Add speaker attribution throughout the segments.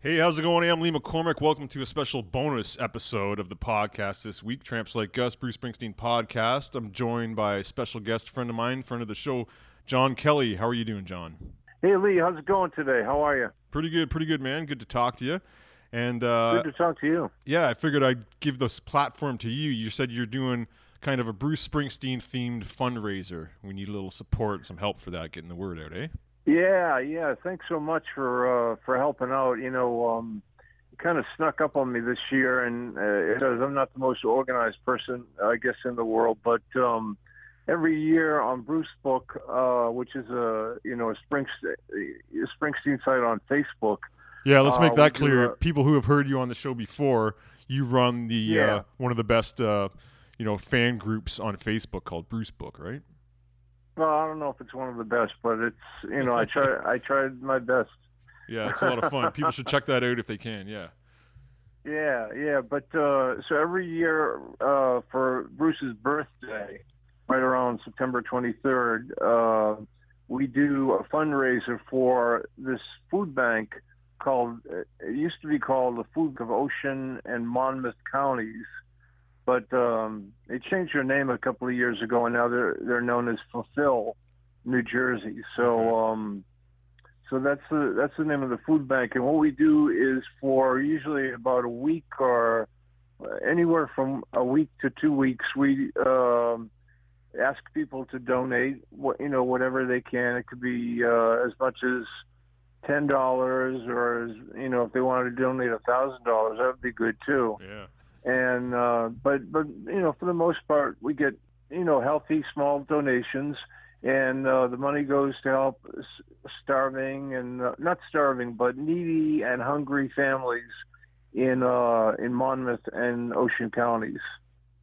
Speaker 1: Hey, how's it going? I'm Lee McCormick. Welcome to a special bonus episode of the podcast this week, Tramps Like Us, Bruce Springsteen podcast. I'm joined by a special guest friend of mine, friend of the show, John Kelly. How are you doing, John?
Speaker 2: Hey, Lee, how's it going today? How are you?
Speaker 1: Pretty good, pretty good, man. Good to talk to you. And uh,
Speaker 2: Good to talk to you.
Speaker 1: yeah, I figured I'd give this platform to you. You said you're doing kind of a Bruce Springsteen themed fundraiser. We need a little support, some help for that, getting the word out, eh?
Speaker 2: Yeah, yeah. Thanks so much for uh, for helping out. You know, um, it kind of snuck up on me this year, and uh. I'm not the most organized person, I guess, in the world, but um, every year on Bruce Book, uh, which is a you know a Springsteen, a Springsteen site on Facebook.
Speaker 1: Yeah, let's make
Speaker 2: Uh,
Speaker 1: that clear.
Speaker 2: uh,
Speaker 1: People who have heard you on the show before, you run the
Speaker 2: Yeah.
Speaker 1: uh, one of the best, uh, you know, fan groups on Facebook called Bruce Book, right?
Speaker 2: Well, I don't know if it's one of the best, but it's you know I try I tried my best.
Speaker 1: Yeah, it's a lot of fun. People should check that out if they can. Yeah.
Speaker 2: Yeah, yeah, but uh, so every year uh, for Bruce's birthday, right around September 23rd, uh, we do a fundraiser for this food bank called. It used to be called the Food of Ocean and Monmouth counties, but um, they changed their name a couple of years ago, and now they're they're known as Fulfill, New Jersey. So. Um, so that's the that's the name of the food bank, and what we do is for usually about a week or uh, anywhere from a week to two weeks, we um, ask people to donate what you know whatever they can. It could be uh, as much as ten dollars, or as you know if they wanted to donate a thousand dollars, that would be good too
Speaker 1: Yeah.
Speaker 2: And uh, but but you know for the most part we get you know healthy small donations. And uh, the money goes to help starving and uh, not starving but needy and hungry families in uh, in Monmouth and Ocean counties.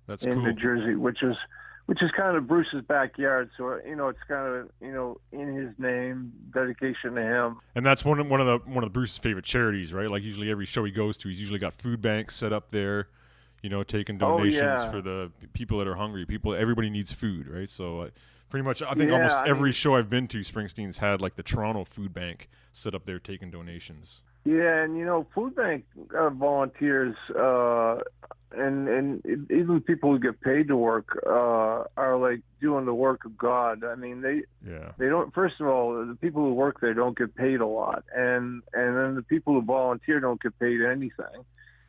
Speaker 1: That's
Speaker 2: in
Speaker 1: cool.
Speaker 2: New Jersey which is which is kind of Bruce's backyard. So you know it's kind of you know in his name dedication to him.
Speaker 1: And that's one of, one of the one of the Bruce's favorite charities, right? Like usually every show he goes to, he's usually got food banks set up there, you know, taking
Speaker 2: Oh,
Speaker 1: donations
Speaker 2: yeah.
Speaker 1: for the people that are hungry. People, everybody needs food, right? So uh, pretty much, I think
Speaker 2: Yeah,
Speaker 1: almost
Speaker 2: I
Speaker 1: every
Speaker 2: mean-
Speaker 1: show I've been to, Springsteen's had like the Toronto Food Bank set up there taking donations.
Speaker 2: Yeah, and you know, food bank uh, volunteers uh, and and even people who get paid to work uh, are like doing the work of God. I mean, they
Speaker 1: Yeah.
Speaker 2: they don't. First of all, the people who work there don't get paid a lot, and and then the people who volunteer don't get paid anything.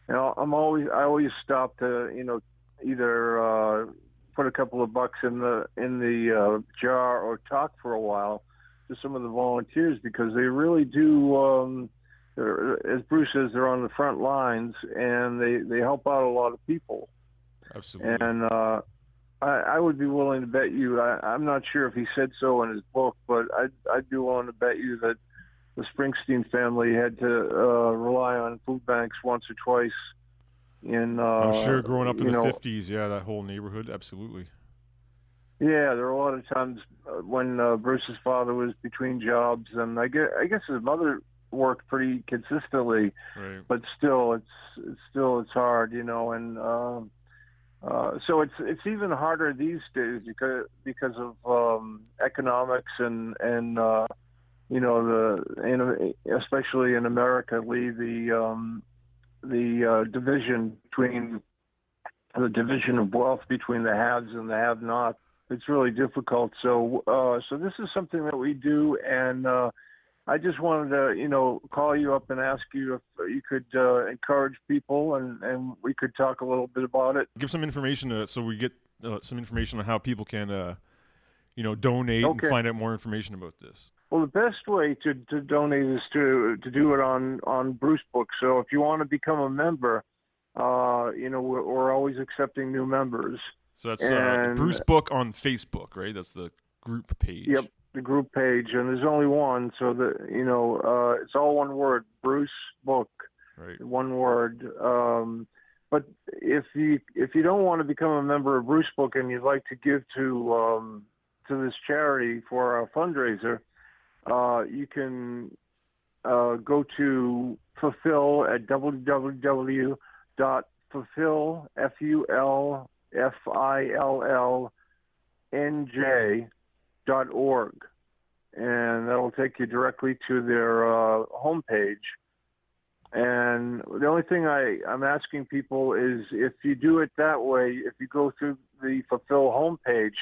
Speaker 2: You know, I'm always I always stop to you know either uh, put a couple of bucks in the in the uh, jar or talk for a while to some of the volunteers because they really do. Um, as Bruce says, they're on the front lines and they they help out a lot of people.
Speaker 1: Absolutely.
Speaker 2: And uh, I, I would be willing to bet you. I, I'm not sure if he said so in his book, but I'd, I'd be willing to bet you that the Springsteen family had to uh, rely on food banks once or twice. In uh,
Speaker 1: I'm sure growing up in the
Speaker 2: know,
Speaker 1: 50s, yeah, that whole neighborhood, absolutely.
Speaker 2: Yeah, there were a lot of times uh, when uh, Bruce's father was between jobs, and I guess, I guess his mother worked pretty consistently.
Speaker 1: Right.
Speaker 2: but still it's it's still it's hard you know and um uh so it's it's even harder these days because because of um economics and and uh you know the in, especially in America Lee the um the uh division between the division of wealth between the haves and the have-nots. it's really difficult so uh so this is something that we do and uh I just wanted to, you know, call you up and ask you if you could uh, encourage people, and, and we could talk a little bit about it.
Speaker 1: Give some information uh, so we get uh, some information on how people can, uh, you know, donate
Speaker 2: Okay.
Speaker 1: and find out more information about this.
Speaker 2: Well, the best way to, to donate is to to do it on on Bruce Book. So if you want to become a member, uh, you know, we're, we're always accepting new members.
Speaker 1: So that's uh, Bruce Book on Facebook, right? That's the group page.
Speaker 2: Yep, the group page, and there's only one, so that you know, uh, it's all one word, Bruce Book.
Speaker 1: Right.
Speaker 2: one word. Um, but if you if you don't want to become a member of Bruce Book and you'd like to give to um, to this charity for a fundraiser, uh, you can uh, go to fulfill at www.fulfill f u l f i l l n j dot org, and that'll take you directly to their uh, homepage. And And the only thing I, I'm asking people is if you do it that way, if you go through the Fulfill homepage,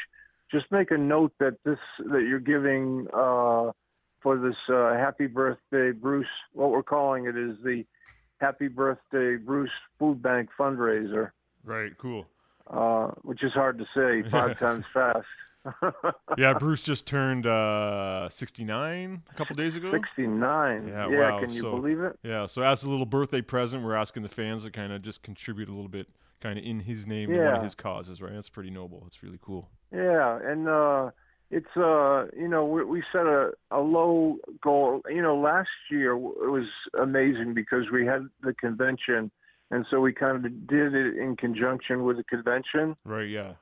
Speaker 2: just make a note that this that you're giving uh, for this uh, Happy Birthday Bruce. What we're calling it is the Happy Birthday Bruce Food Bank fundraiser.
Speaker 1: Right. Cool.
Speaker 2: Uh, which is hard to say five times fast.
Speaker 1: yeah, Bruce just turned uh, 69 a couple days ago.
Speaker 2: 69.
Speaker 1: Yeah,
Speaker 2: yeah
Speaker 1: wow.
Speaker 2: can you
Speaker 1: so,
Speaker 2: believe it?
Speaker 1: Yeah, so as a little birthday present, we're asking the fans to kind of just contribute a little bit, kind of in his name, to one of his causes, right? That's pretty noble. It's really cool.
Speaker 2: Yeah, and uh, it's uh, you know we, we set a, a low goal. You know, last year it was amazing because we had the convention, and so we kind of did it in conjunction with the convention,
Speaker 1: Right, yeah.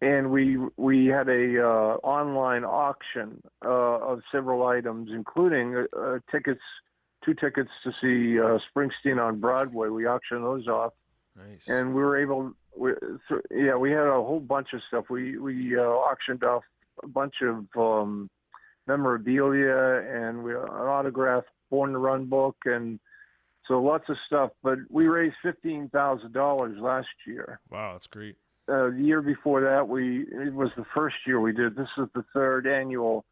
Speaker 2: and we we had a uh, online auction uh, of several items, including uh, uh, tickets, two tickets to see uh, Springsteen on Broadway. We auctioned those off
Speaker 1: Nice.
Speaker 2: and we were able we, yeah we had a whole bunch of stuff we we uh, auctioned off a bunch of um memorabilia and we an autographed born to run book and so lots of stuff but we raised fifteen thousand dollars last year.
Speaker 1: Wow, that's great.
Speaker 2: uh, the year before that we it was the first year we did this is the third annual.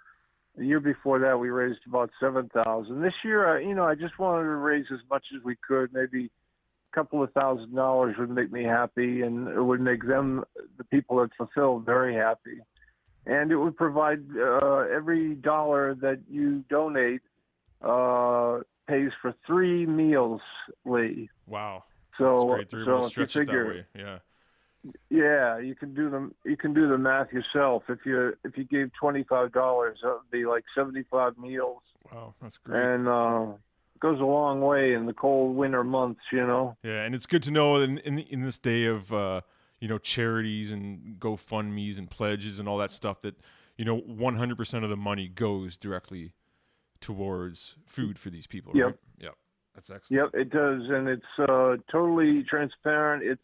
Speaker 2: The year before that we raised about seven thousand this year you know i just wanted to raise as much as we could maybe a couple of thousand dollars would make me happy and it would make them the people that fulfilled, very happy and it would provide uh, every dollar that you donate uh, pays for three meals lee
Speaker 1: Wow.
Speaker 2: so
Speaker 1: that's great. They're
Speaker 2: so
Speaker 1: to
Speaker 2: if you figure.
Speaker 1: Yeah.
Speaker 2: yeah, you can do the you can do the math yourself. If you if you gave twenty five dollars, that would be like seventy five meals,
Speaker 1: Wow, that's great.
Speaker 2: and uh, goes a long way in the cold winter months. You know.
Speaker 1: Yeah, and it's good to know in in, in this day of uh, you know charities and GoFundmes and pledges and all that stuff that you know 100% of the money goes directly towards food for these people.
Speaker 2: Yep.
Speaker 1: Right? Yep. That's excellent.
Speaker 2: Yep, it does, and it's uh, totally transparent. It's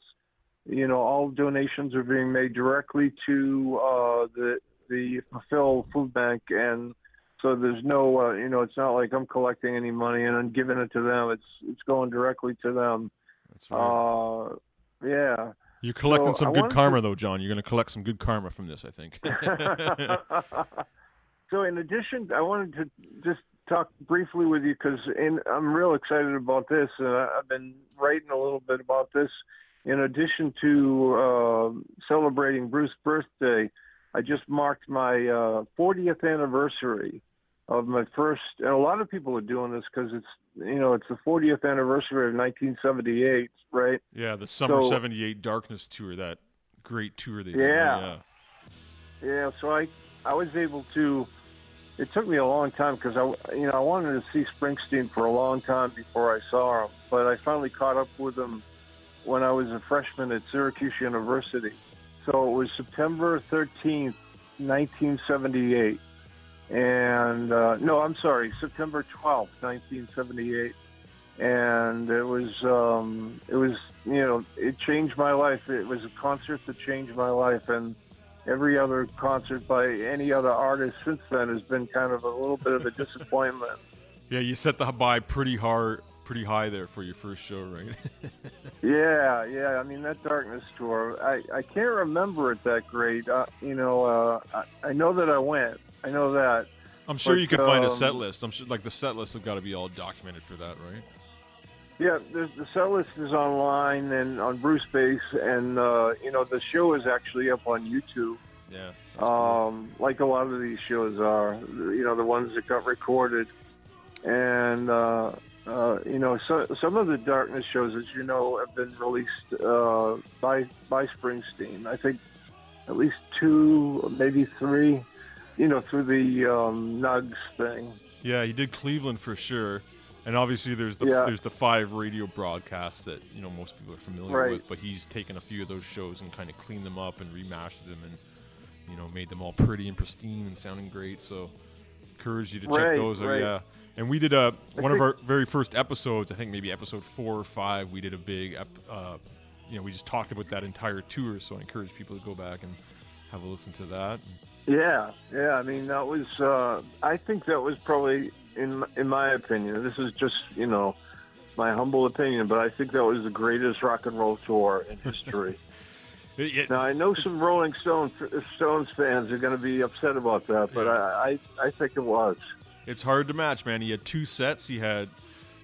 Speaker 2: you know all donations are being made directly to uh, the the Fulfill Food Bank, and so there's no uh, you know it's not like I'm collecting any money and I'm giving it to them. It's it's going directly to them.
Speaker 1: That's right.
Speaker 2: Uh, yeah.
Speaker 1: You're collecting
Speaker 2: so
Speaker 1: some good karma though, John. You're going to collect some good karma from this, I think.
Speaker 2: so in addition, I wanted to just talk briefly with you because I'm real excited about this. and I've been writing a little bit about this. In addition to uh, celebrating Bruce's birthday, I just marked my uh, 40th anniversary of my first. And a lot of people are doing this because it's you know it's the 40th anniversary of 1978, right?
Speaker 1: yeah, the Summer
Speaker 2: So-
Speaker 1: 78 Darkness tour, that great tour they did.
Speaker 2: Yeah.
Speaker 1: Yeah.
Speaker 2: Yeah, so I I was able to. It took me a long time because I you know I wanted to see Springsteen for a long time before I saw him, but I finally caught up with him when I was a freshman at Syracuse University. So it was September thirteenth, nineteen seventy eight, and uh, no, I'm sorry, September twelfth, nineteen seventy eight, and it was um, it was you know it changed my life. It was a concert that changed my life, and every other concert by any other artist since then has been kind of a little bit of a disappointment.
Speaker 1: Yeah, you set the bar pretty hard, pretty high there for your first show, right?
Speaker 2: Yeah, yeah. I mean that Darkness tour. I I can't remember it that great. Uh, you know, uh, I, I know that I went. I know that.
Speaker 1: I'm sure
Speaker 2: But,
Speaker 1: you could find a
Speaker 2: um,
Speaker 1: set list. I'm sure, like the set list have got to be all documented for that, right?
Speaker 2: Yeah, the, the set list is online and on Bruce Base, and uh, you know the show is actually up on YouTube.
Speaker 1: Yeah.
Speaker 2: um, like a lot of these shows are, you know, the ones that got recorded. And, uh, uh, you know, so, some of the Darkness shows, as you know, have been released uh, by, by Springsteen. I think at least two, maybe three, you know, through the um, Nugs thing.
Speaker 1: Yeah, he did Cleveland for sure, and obviously there's the
Speaker 2: Yeah.
Speaker 1: there's the five radio broadcasts that you know most people are familiar
Speaker 2: Right.
Speaker 1: with. But he's taken a few of those shows and kind of cleaned them up and remastered them and you know made them all pretty and pristine and sounding great. So encourage you to check
Speaker 2: Right,
Speaker 1: those. out.
Speaker 2: right.
Speaker 1: Yeah, and we did a one of our very first episodes. I think maybe episode four or five. We did a big, ep, uh, you know, we just talked about that entire tour. So I encourage people to go back and have a listen to that.
Speaker 2: Yeah, yeah. I mean, that was. Uh, I think that was probably, in in my opinion, this is just you know, my humble opinion, but I think that was the greatest rock and roll tour in history.
Speaker 1: It-
Speaker 2: now I know some Rolling Stone Stones fans are going to be upset about that, but I, I I think it was.
Speaker 1: it's hard to match, man. He had two sets. He had,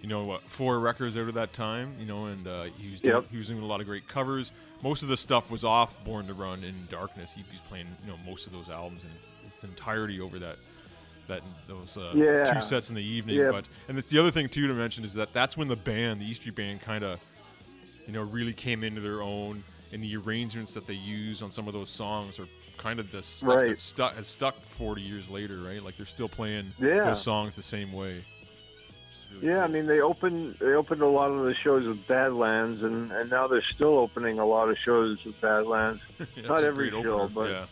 Speaker 1: you know, what, four records out of that time. You know, and uh, he was doing,
Speaker 2: Yep.
Speaker 1: he was doing a lot of great covers. Most of the stuff was off Born to Run in Darkness. He was playing, you know, most of those albums in its entirety over that that those uh,
Speaker 2: Yeah.
Speaker 1: two sets in the evening.
Speaker 2: Yeah.
Speaker 1: But and it's the other thing too to mention is that that's when the band, the E Street Band, kind of, you know, really came into their own. And the arrangements that they use on some of those songs are kind of the stuff
Speaker 2: Right.
Speaker 1: that stuck has stuck 40 years later, right? Like they're still playing
Speaker 2: Yeah.
Speaker 1: those songs the same way. It's really
Speaker 2: Yeah, I mean they opened they opened a lot of the shows with Badlands, and and now they're still opening a lot of shows with Badlands.
Speaker 1: That's
Speaker 2: not every show,
Speaker 1: opener,
Speaker 2: but-
Speaker 1: yeah.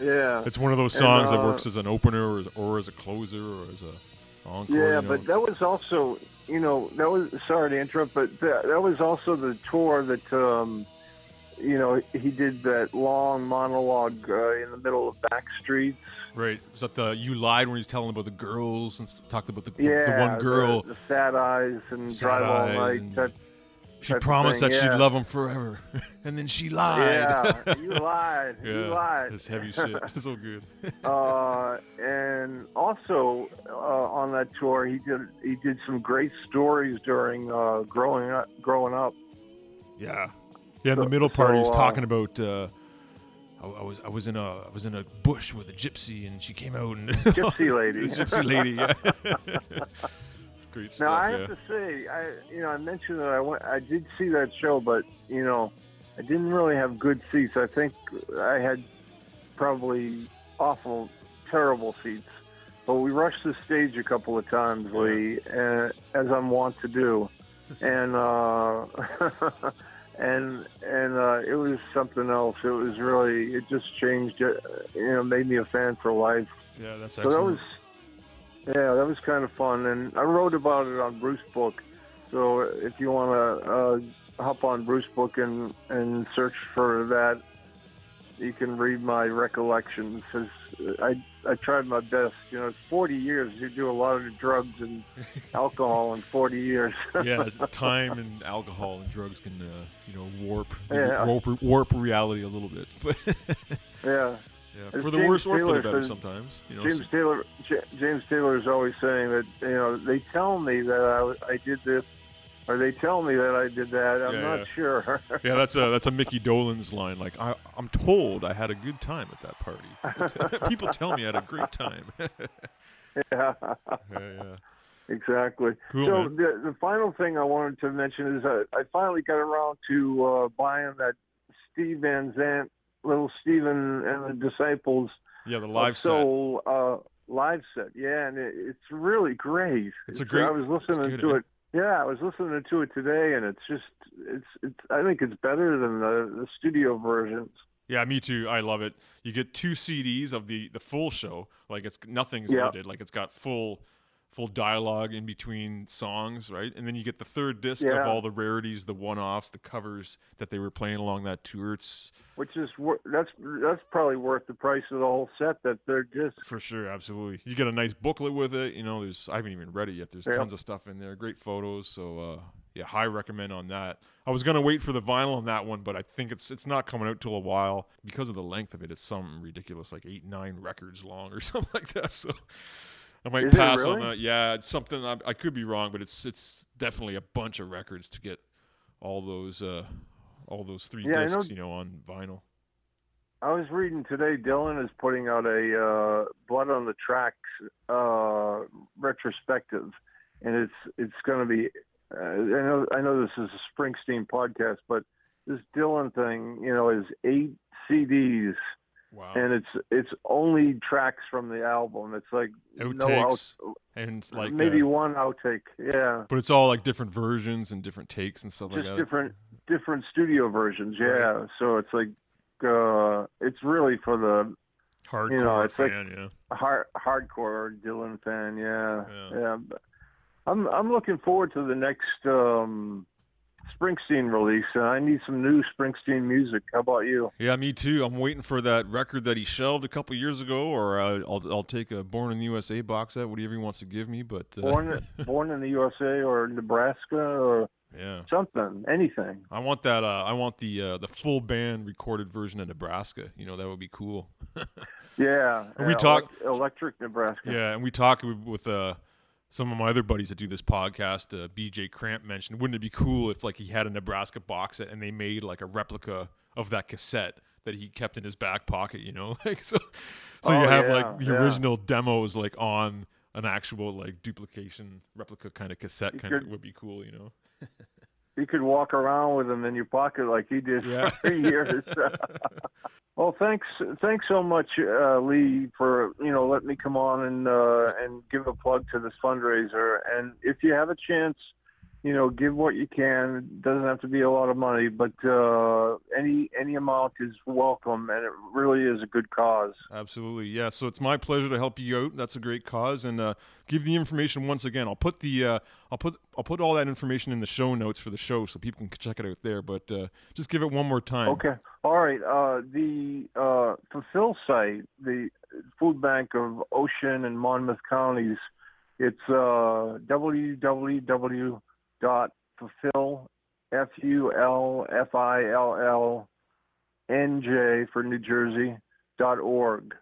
Speaker 2: Yeah,
Speaker 1: It's one of those
Speaker 2: And,
Speaker 1: songs that
Speaker 2: uh,
Speaker 1: works as an opener or as, or as a closer or as a encore.
Speaker 2: yeah,
Speaker 1: you know?
Speaker 2: but that was also you know that was sorry to interrupt, but that, that was also the tour that um, you know he did that long monologue uh, in the middle of back streets.
Speaker 1: right. Was that the you lied when he's telling about the girls and talked about the,
Speaker 2: Yeah,
Speaker 1: the one girl?
Speaker 2: the, sad eyes and
Speaker 1: Sad
Speaker 2: drive all
Speaker 1: Eyes
Speaker 2: night. That,
Speaker 1: she promised
Speaker 2: thing,
Speaker 1: that
Speaker 2: yeah.
Speaker 1: she'd love him forever, and then she lied.
Speaker 2: yeah, you lied.
Speaker 1: Yeah,
Speaker 2: You lied.
Speaker 1: It's heavy shit. It's so good.
Speaker 2: uh, and also uh, on that tour, he did he did some great stories during uh, growing up. Growing up,
Speaker 1: Yeah, yeah. In the middle part, he was talking about. Uh, I, I was I was in a I was in a bush with a gypsy, and she came out and
Speaker 2: Gypsy lady.
Speaker 1: the gypsy lady. Yeah. Great stuff.
Speaker 2: now I
Speaker 1: yeah.
Speaker 2: have to say, I you know I mentioned that I went, I did see that show, but you know, I didn't really have good seats. I think I had probably awful, terrible seats. But we rushed the stage a couple of times, Lee, uh, as I'm wont to do, and uh, and and uh, it was something else. It was really, it just changed. uh, You know, made me a fan for life.
Speaker 1: yeah, that's
Speaker 2: So
Speaker 1: excellent.
Speaker 2: that was, yeah, that was kind of fun, and I wrote about it on Bruce Book. So if you want to uh, hop on Bruce Book and and search for that, you can read my recollections. 'cause I I tried my best. You know, it's 40 years. You do a lot of drugs and alcohol in 40 years.
Speaker 1: yeah, time and alcohol and drugs can, uh, you know, warp
Speaker 2: Yeah.
Speaker 1: warp, warp reality a little bit.
Speaker 2: Yeah.
Speaker 1: yeah, for the worse or for the better,
Speaker 2: says-
Speaker 1: sometimes. You know,
Speaker 2: James
Speaker 1: s-
Speaker 2: Taylor J- James Taylor is always saying that you know they tell me that I, I did this or they tell me that I did that. I'm
Speaker 1: Yeah,
Speaker 2: not
Speaker 1: yeah.
Speaker 2: sure.
Speaker 1: yeah, that's a that's a Mickey Dolenz line. Like, I, I'm told I had a good time at that party. People, tell me I had a great time.
Speaker 2: yeah,
Speaker 1: yeah,
Speaker 2: exactly.
Speaker 1: Cool,
Speaker 2: so the the final thing I wanted to mention is I, I finally got around to uh, buying that Steve Van Zandt, little Steven and the Disciples
Speaker 1: Yeah, the live set.
Speaker 2: Soul uh, live set. Yeah, and it, it's really great.
Speaker 1: It's a great-
Speaker 2: I was listening
Speaker 1: good,
Speaker 2: to
Speaker 1: eh?
Speaker 2: it. Yeah, I was listening to it today, and it's just it's it's. I think it's better than the the studio versions.
Speaker 1: Yeah, me too. I love it. You get two CDs of the the full show. Like it's nothing's
Speaker 2: Yeah.
Speaker 1: edited. Like it's got full full dialogue in between songs, right? And then you get the third disc
Speaker 2: Yeah.
Speaker 1: of all the rarities, the one-offs, the covers that they were playing along that tour. It's
Speaker 2: which is that's that's probably worth the price of the whole set. That they're just
Speaker 1: for sure, absolutely. You get a nice booklet with it. You know, there's I haven't even read it yet. There's
Speaker 2: Yeah.
Speaker 1: tons of stuff in there. Great photos. So uh, yeah, high recommend on that. I was gonna wait for the vinyl on that one, but I think it's it's not coming out till a while because of the length of it. It's some ridiculous, like eight nine records long or something like that. So I might
Speaker 2: Is
Speaker 1: pass on that. Yeah, it's something I, I could be wrong, but it's it's definitely a bunch of records to get all those uh all those three
Speaker 2: Yeah, I know-
Speaker 1: discs, you know, on vinyl.
Speaker 2: I was reading today. Dylan is putting out a uh, Blood on the Tracks uh, retrospective, and it's it's going to be. Uh, I know I know this is a Springsteen podcast, but this Dylan thing, you know, is eight CDs,
Speaker 1: Wow.
Speaker 2: and it's it's only tracks from the album. It's like no
Speaker 1: Outtakes
Speaker 2: out,
Speaker 1: and it's like
Speaker 2: maybe
Speaker 1: uh,
Speaker 2: one outtake. Yeah,
Speaker 1: But it's all like different versions and different takes and stuff like
Speaker 2: just
Speaker 1: that.
Speaker 2: different different studio versions. Yeah,
Speaker 1: Right.
Speaker 2: so it's like uh, it's really for the
Speaker 1: Hardcore
Speaker 2: you know, it's like-
Speaker 1: fan, yeah.
Speaker 2: hard, hardcore Dylan fan. Yeah,
Speaker 1: Yeah.
Speaker 2: yeah. I'm I'm looking forward to the next um, Springsteen release, and I need some new Springsteen music. How about you?
Speaker 1: Yeah, me too. I'm waiting for that record that he shelved a couple years ago, or uh, I'll I'll take a Born in the USA box set, whatever he wants to give me. But uh,
Speaker 2: Born Born in the USA or Nebraska or
Speaker 1: yeah,
Speaker 2: something, anything.
Speaker 1: I want that. Uh, I want the uh, the full band recorded version of Nebraska. You know, that would be cool.
Speaker 2: yeah,
Speaker 1: And we
Speaker 2: yeah,
Speaker 1: talk-
Speaker 2: electric Nebraska.
Speaker 1: Yeah, and we talked with, with uh, some of my other buddies that do this podcast. Uh, BJ Cramp mentioned, wouldn't it be cool if like he had a Nebraska box set and they made like a replica of that cassette that he kept in his back pocket? You know, like so. So you
Speaker 2: Oh,
Speaker 1: have
Speaker 2: yeah,
Speaker 1: like the
Speaker 2: yeah.
Speaker 1: original demos like on an actual like duplication replica kind of cassette kind of would be cool. You know.
Speaker 2: You could walk around with them in your pocket like he did
Speaker 1: Yeah.
Speaker 2: for years. well, thanks, thanks so much, uh, Lee, for you know letting me come on and uh, and give a plug to this fundraiser. And if you have a chance, you know, give what you can. It doesn't have to be a lot of money, but uh, any any amount is welcome, and it really is a good cause.
Speaker 1: Absolutely, yeah. So it's my pleasure to help you out. That's a great cause, and uh, give the information once again. I'll put the uh, I'll put I'll put all that information in the show notes for the show, so people can check it out there. But uh, just give it one more time.
Speaker 2: Okay. All right. Uh, the uh, Fulfill site, the food bank of Ocean and Monmouth counties, it's uh, fulfill F U L F I L L N J for New Jersey, dot org.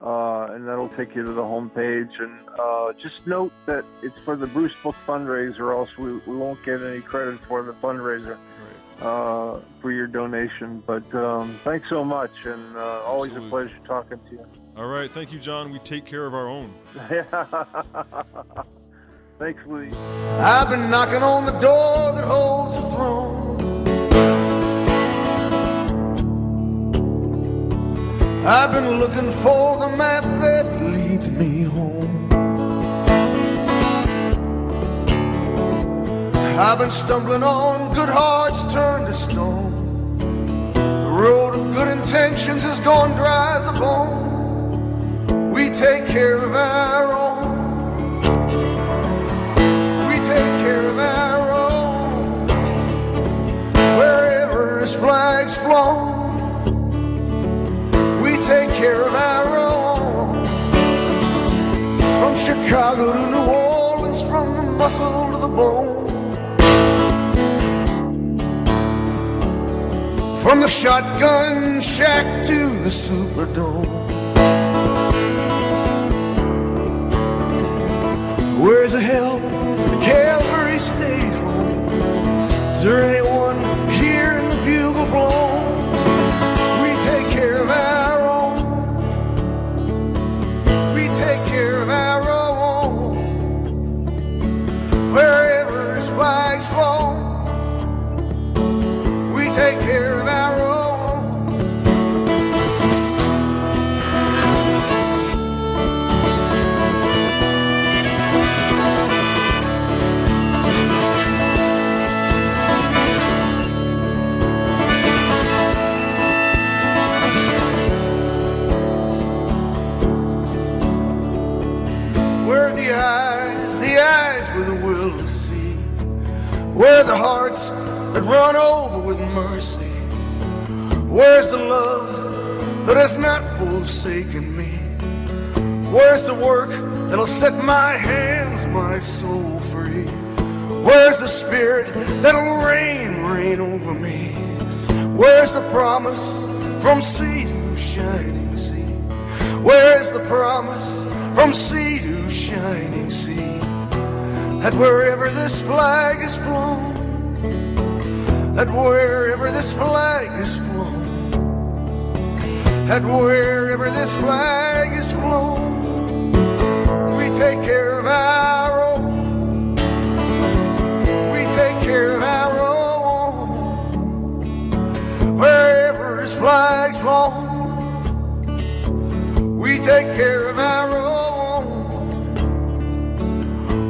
Speaker 2: Uh, and that'll take you to the homepage. And uh, just note that it's for the Bruce Book fundraiser, or else we, we won't get any credit for the fundraiser uh, for your donation. But um, thanks so much, and uh, always a pleasure talking to you.
Speaker 1: All right. Thank you, John. We take care of our own.
Speaker 2: thanks, Lee.
Speaker 3: I've been knocking on the door that holds the throne. I've been looking for the map that leads me home. I've been stumbling on good hearts turned to stone. The road of good intentions has gone dry as a bone. We take care of our own. Chicago to New Orleans, from the muscle to the bone. From the shotgun shack to the Superdome. Where's the help? The Calvary State home. Is there anyone forsaken me? Where's the work that'll set my hands, my soul free? Where's the spirit that'll reign, reign over me? Where's the promise from sea to shining sea? Where's the promise from sea to shining sea? That wherever this flag is flown, that wherever this flag is flown, that wherever this flag is flown, we take care of our own. We take care of our own. Wherever his flag's flown, we take care of our own.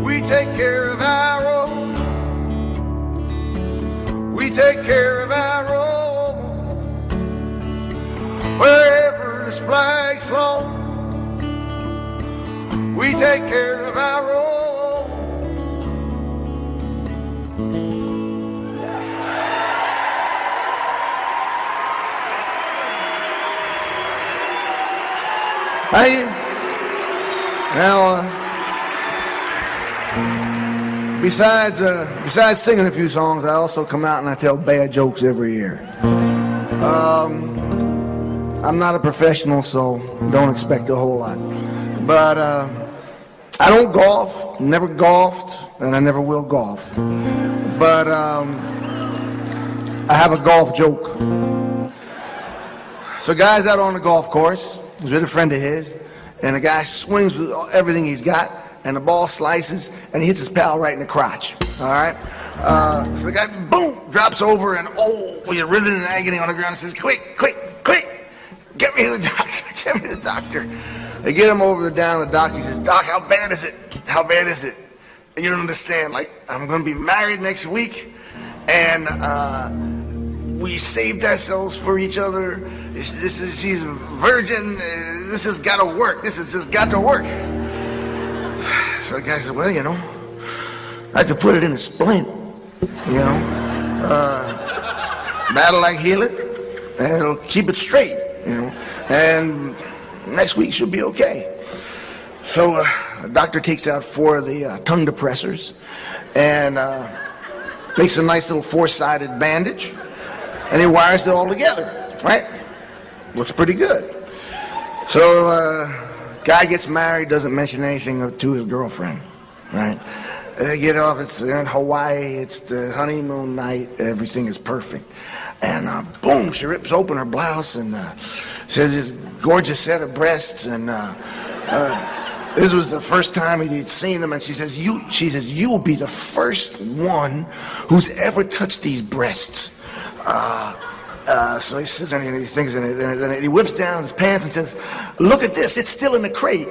Speaker 3: We take care of our own. We take care of our own wherever this flag's flown, we take care of our own. Hey, now, uh, besides uh, besides singing a few songs, I also come out and I tell bad jokes every year. Um, I'm not a professional, so don't expect a whole lot. But uh, I don't golf, never golfed, and I never will golf. But um, I have a golf joke. So, guy's out on the golf course. He's with a friend of his, and the guy swings with everything he's got, and the ball slices, and he hits his pal right in the crotch. All right. Uh, so the guy, boom, drops over, and oh, you're writhing in agony on the ground, and says, "Quick, quick, quick! Get me to the doctor! Get me to the doctor!" They get him over the down the doctor. He says, "Doc, how bad is it? How bad is it?" You don't understand. Like, I'm going to be married next week, and uh, we saved ourselves for each other. This is she's a virgin. This has got to work. This has just got to work. So the guy says, "Well, you know, I could put it in a splint. You know, uh, that'll like heal it, and it'll keep it straight. You know, and next week she'll be okay." So uh, doctor takes out four of the uh, tongue depressors and uh, makes a nice little four-sided bandage, and he wires it all together. Right? Looks pretty good. So uh, guy gets married, doesn't mention anything to his girlfriend. Right? They get off. It's in Hawaii. It's the honeymoon night. Everything is perfect. And uh, boom, she rips open her blouse and uh, says this gorgeous set of breasts and. Uh, uh, this was the first time he'd seen them, and she says, "You," she says, "You will be the first one who's ever touched these breasts." Uh, uh, so he sits there and he thinks, and, and he whips down his pants and says, "Look at this! It's still in the crate."